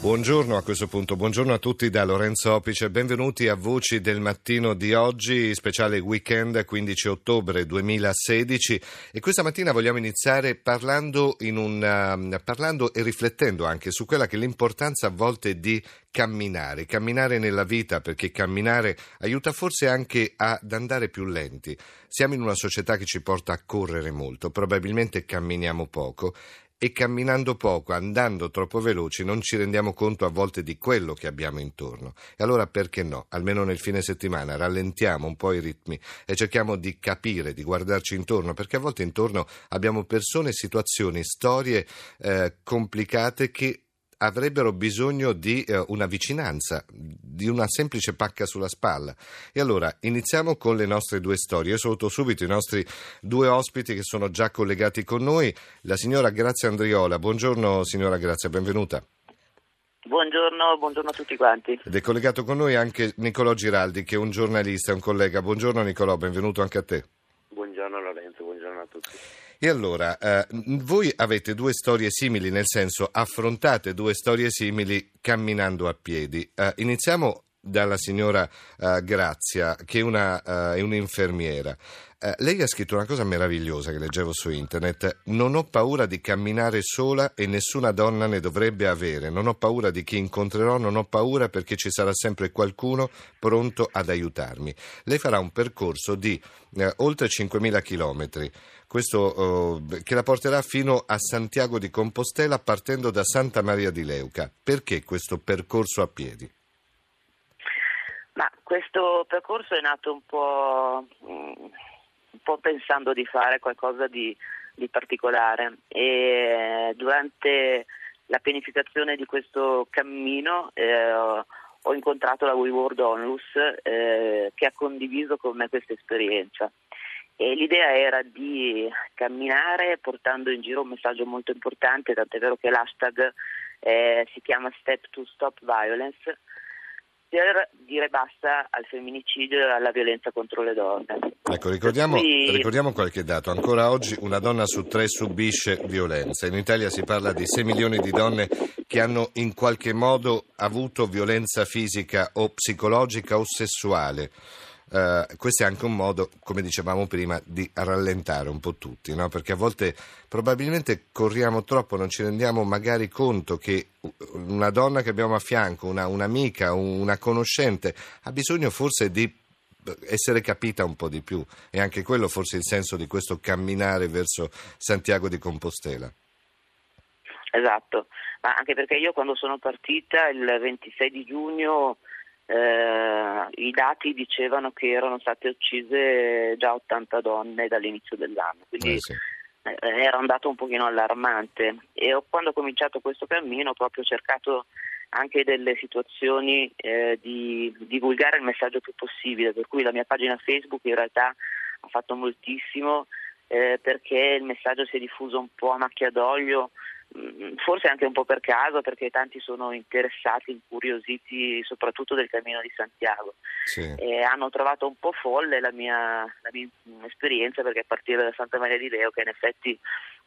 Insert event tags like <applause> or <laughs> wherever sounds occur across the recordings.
Buongiorno a questo punto, buongiorno a tutti da Lorenzo Opice, benvenuti a Voci del mattino di oggi, speciale weekend 15 ottobre 2016 e questa mattina vogliamo iniziare parlando, una, um, parlando e riflettendo anche su quella che è l'importanza a volte di camminare, camminare nella vita perché camminare aiuta forse anche ad andare più lenti. Siamo in una società che ci porta a correre molto, probabilmente camminiamo poco e camminando poco, andando troppo veloci, non ci rendiamo conto a volte di quello che abbiamo intorno. E allora perché no? Almeno nel fine settimana rallentiamo un po' i ritmi e cerchiamo di capire, di guardarci intorno, perché a volte intorno abbiamo persone, situazioni, storie eh, complicate che avrebbero bisogno di eh, una vicinanza, di una semplice pacca sulla spalla. E allora iniziamo con le nostre due storie. Io saluto subito i nostri due ospiti che sono già collegati con noi. La signora Grazia Andriola. Buongiorno signora Grazia, benvenuta. Buongiorno, buongiorno, a tutti quanti. Ed è collegato con noi anche Nicolò Giraldi, che è un giornalista, un collega. Buongiorno Nicolò, benvenuto anche a te. Buongiorno Lorenzo, buongiorno a tutti. E allora, eh, voi avete due storie simili, nel senso affrontate due storie simili camminando a piedi. Eh, iniziamo dalla signora uh, Grazia, che è, una, uh, è un'infermiera. Uh, lei ha scritto una cosa meravigliosa che leggevo su internet. Non ho paura di camminare sola e nessuna donna ne dovrebbe avere. Non ho paura di chi incontrerò, non ho paura perché ci sarà sempre qualcuno pronto ad aiutarmi. Lei farà un percorso di oltre 5.000 chilometri. Questo, che la porterà fino a Santiago di Compostela partendo da Santa Maria di Leuca. Perché questo percorso a piedi? Ma questo percorso è nato un po', mm, un po pensando di fare qualcosa di, di particolare e durante la pianificazione di questo cammino eh, ho incontrato la We World Onlus eh, che ha condiviso con me questa esperienza. E l'idea era di camminare portando in giro un messaggio molto importante, tant'è vero che l'hashtag eh, si chiama Step to Stop Violence, per dire basta al femminicidio e alla violenza contro le donne. Ecco, ricordiamo, cui... ricordiamo, qualche dato. Ancora oggi una donna su tre subisce violenza. In Italia si parla di 6 milioni di donne che hanno in qualche modo avuto violenza fisica o psicologica o sessuale. Uh, questo è anche un modo, come dicevamo prima, di rallentare un po' tutti, no? perché a volte probabilmente corriamo troppo, non ci rendiamo magari conto che una donna che abbiamo a fianco, una, un'amica, una conoscente, ha bisogno forse di essere capita un po' di più e anche quello forse il senso di questo camminare verso Santiago di Compostela. Esatto, ma anche perché io quando sono partita il 26 di giugno eh, i dati dicevano che erano state uccise già 80 donne dall'inizio dell'anno, quindi eh sì. eh, era un dato un pochino allarmante e ho, quando ho cominciato questo cammino ho proprio cercato anche delle situazioni eh, di divulgare il messaggio più possibile, per cui la mia pagina Facebook in realtà ha fatto moltissimo eh, perché il messaggio si è diffuso un po' a macchia d'olio forse anche un po' per caso, perché tanti sono interessati, incuriositi soprattutto del Cammino di Santiago. Sì. E hanno trovato un po' folle la mia, la mia esperienza, perché a partire da Santa Maria di Leo, che in effetti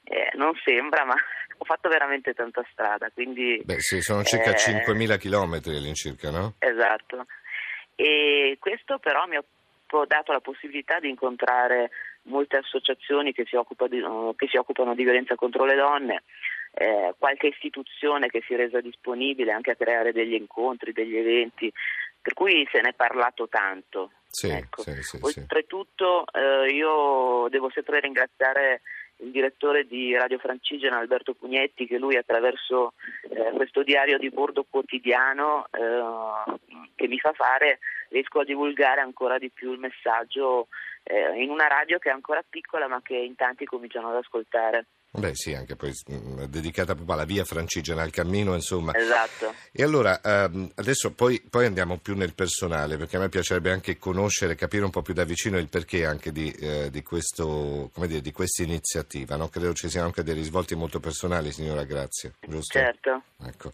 eh, non sembra, ma <laughs> ho fatto veramente tanta strada. Quindi, Beh, sì, sono circa eh, 5.000 chilometri all'incirca, no? Esatto. E questo però mi ha dato la possibilità di incontrare molte associazioni che si, di, che si occupano di violenza contro le donne, eh, qualche istituzione che si è resa disponibile anche a creare degli incontri, degli eventi, per cui se ne è parlato tanto. Sì, ecco. sì, sì, Oltretutto eh, io devo sempre ringraziare il direttore di Radio Francigena Alberto Pugnetti che lui attraverso eh, questo diario di bordo quotidiano eh, che mi fa fare riesco a divulgare ancora di più il messaggio eh, in una radio che è ancora piccola ma che in tanti cominciano ad ascoltare. Beh sì, anche poi mh, dedicata proprio alla via francigena, al cammino, insomma. Esatto. E allora, ehm, adesso poi, poi andiamo più nel personale, perché a me piacerebbe anche conoscere, capire un po' più da vicino il perché anche di, eh, di, questo, come dire, di questa iniziativa. No? Credo ci siano anche dei risvolti molto personali, signora Grazia, giusto? Certo. Ecco.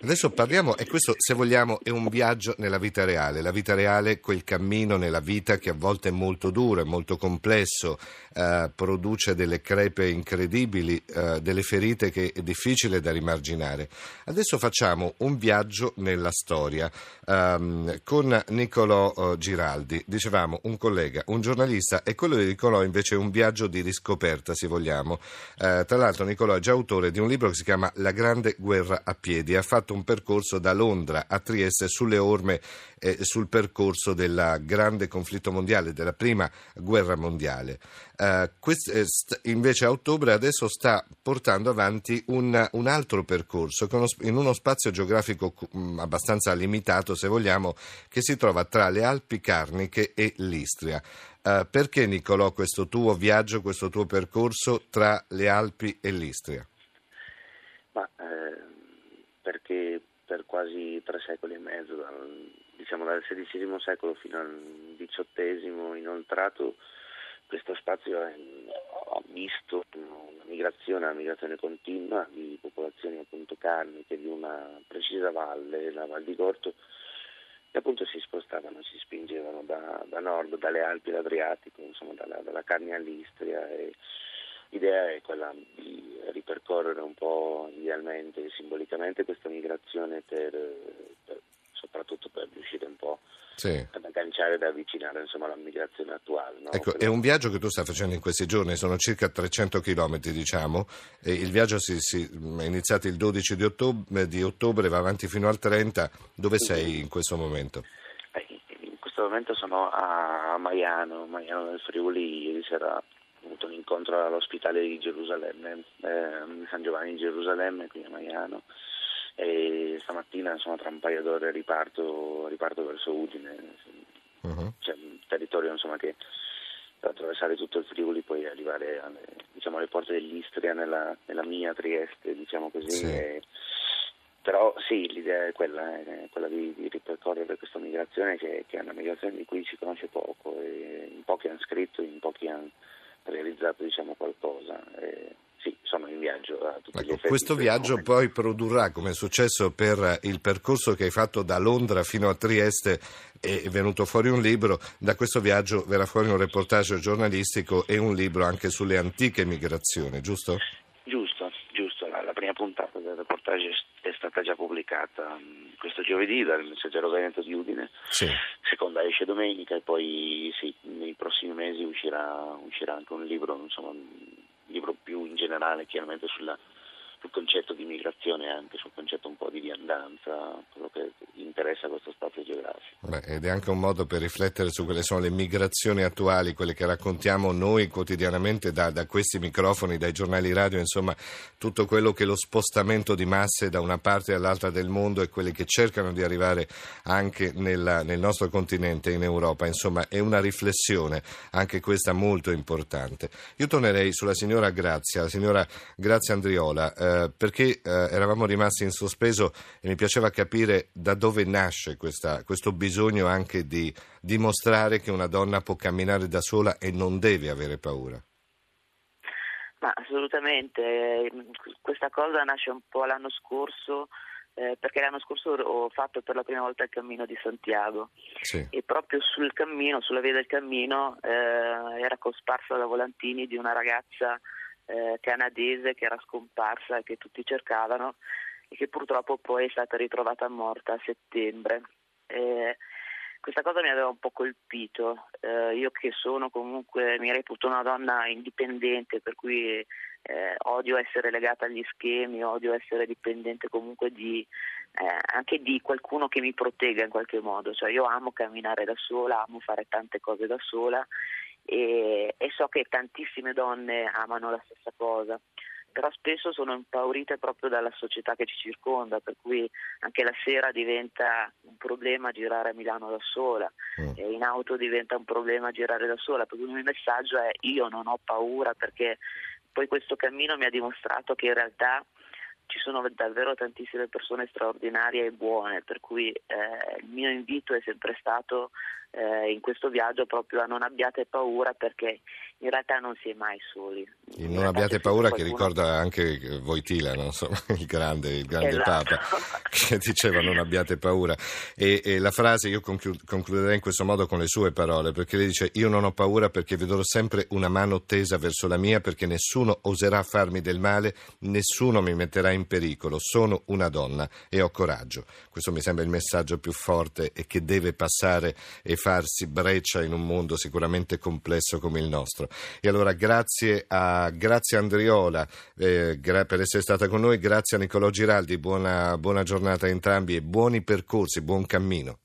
Adesso parliamo, e questo se vogliamo è un viaggio nella vita reale, la vita reale, quel cammino nella vita che a volte è molto duro, è molto complesso, eh, produce delle crepe incredibili eh, delle ferite che è difficile da rimarginare. Adesso facciamo un viaggio nella storia ehm, con Niccolò eh, Giraldi. Dicevamo un collega, un giornalista e quello di Niccolò invece è un viaggio di riscoperta, se vogliamo. Eh, tra l'altro Niccolò è già autore di un libro che si chiama La grande guerra a piedi. Ha fatto un percorso da Londra a Trieste sulle orme eh, sul percorso del grande conflitto mondiale, della prima guerra mondiale. Uh, quest, eh, st- invece a ottobre adesso sta portando avanti un, un altro percorso uno, in uno spazio geografico mh, mm, abbastanza limitato, se vogliamo, che si trova tra le Alpi Carniche e l'Istria. Uh, perché Nicolò questo tuo viaggio, questo tuo percorso tra le Alpi e l'Istria? Ma, eh, perché per quasi tre secoli e mezzo, dal, diciamo dal XVI secolo fino al XVIII, inoltrato questo spazio ha visto una migrazione, una migrazione continua di popolazioni appunto carniche di una precisa valle, la Val di Gorto, che appunto si spostavano, si spingevano da, da nord, dalle Alpi all'Adriatico, insomma dalla, dalla Carnia all'Istria. E l'idea è quella di ripercorrere un po' idealmente e simbolicamente questa migrazione per, per, soprattutto per riuscire un po' sì. ad agganciare ed avvicinare insomma, la migrazione attuale. No? Ecco, è un viaggio che tu stai facendo in questi giorni, sono circa 300 km diciamo, il viaggio si, si, è iniziato il 12 di ottobre, di ottobre, va avanti fino al 30, dove sei in questo momento? In questo momento sono a Maiano, Maiano del Friuli, ieri sera ho avuto un incontro all'ospitale di Gerusalemme, eh, San Giovanni di Gerusalemme, qui a Maiano e stamattina insomma, tra un paio d'ore riparto, riparto verso Udine, uh-huh. c'è un territorio insomma, che per attraversare tutto il Friuli poi arrivare alle, diciamo, alle porte dell'Istria nella, nella, mia Trieste, diciamo così. Sì. E, però sì, l'idea è quella, è quella di, di, ripercorrere questa migrazione che, che, è una migrazione di cui si conosce poco e in pochi hanno scritto, in pochi hanno realizzato diciamo, qualcosa. E, sì, sono in viaggio a tutti ecco, Questo viaggio poi produrrà, come è successo per il percorso che hai fatto da Londra fino a Trieste, è venuto fuori un libro, da questo viaggio verrà fuori un reportage giornalistico e un libro anche sulle antiche migrazioni, giusto? Giusto, giusto. La, la prima puntata del reportage è stata già pubblicata um, questo giovedì dal Messaggero Veneto di Udine, sì. seconda esce domenica e poi sì, nei prossimi mesi uscirà, uscirà anche un libro, insomma, generale chiaramente sulla, sul concetto di migrazione e anche sul concetto un po' di viandanza, quello che interessa questo spazio geografico. Beh, ed è anche un modo per riflettere su quelle sono le migrazioni attuali, quelle che raccontiamo noi quotidianamente da, da, questi microfoni, dai giornali radio, insomma tutto quello che è lo spostamento di masse da una parte all'altra del mondo e quelli che cercano di arrivare anche nella, nel nostro continente, in Europa. Insomma è una riflessione, anche questa molto importante. Io tornerei sulla signora Grazia, la signora Grazia Andriola, eh, perché eh, eravamo rimasti in sospeso e mi piaceva capire da dove nasce questa, questo bisogno anche di dimostrare che una donna può camminare da sola e non deve avere paura. Ma assolutamente, questa cosa nasce un po' l'anno scorso eh, perché l'anno scorso ho fatto per la prima volta il cammino di Santiago sì. e proprio sul cammino, sulla via del cammino, eh, era cosparsa da volantini di una ragazza eh, canadese che era scomparsa e che tutti cercavano e che purtroppo poi è stata ritrovata morta a settembre. Eh, questa cosa mi aveva un po' colpito, eh, io che sono comunque, mi reputo una donna indipendente, per cui eh, odio essere legata agli schemi, odio essere dipendente comunque di, eh, anche di qualcuno che mi protegga in qualche modo, cioè io amo camminare da sola, amo fare tante cose da sola e, e so che tantissime donne amano la stessa cosa però spesso sono impaurite proprio dalla società che ci circonda, per cui anche la sera diventa un problema girare a Milano da sola, mm. in auto diventa un problema girare da sola, per cui il mio messaggio è io non ho paura perché poi questo cammino mi ha dimostrato che in realtà ci sono davvero tantissime persone straordinarie e buone, per cui eh, il mio invito è sempre stato eh, in questo viaggio proprio a non abbiate paura perché in realtà non si è mai soli. In non abbiate paura qualcuno... che ricorda anche Voitila, no? Insomma, <laughs> il grande, il grande esatto. Papa, che diceva non abbiate paura. E, e la frase io concluderei in questo modo con le sue parole, perché lei dice io non ho paura perché vedrò sempre una mano tesa verso la mia perché nessuno oserà farmi del male, nessuno mi metterà in pericolo, sono una donna e ho coraggio. Questo mi sembra il messaggio più forte e che deve passare e farsi breccia in un mondo sicuramente complesso come il nostro. E allora grazie a grazie Andriola eh, per essere stata con noi, grazie a Nicolò Giraldi, buona, buona giornata a entrambi e buoni percorsi, buon cammino.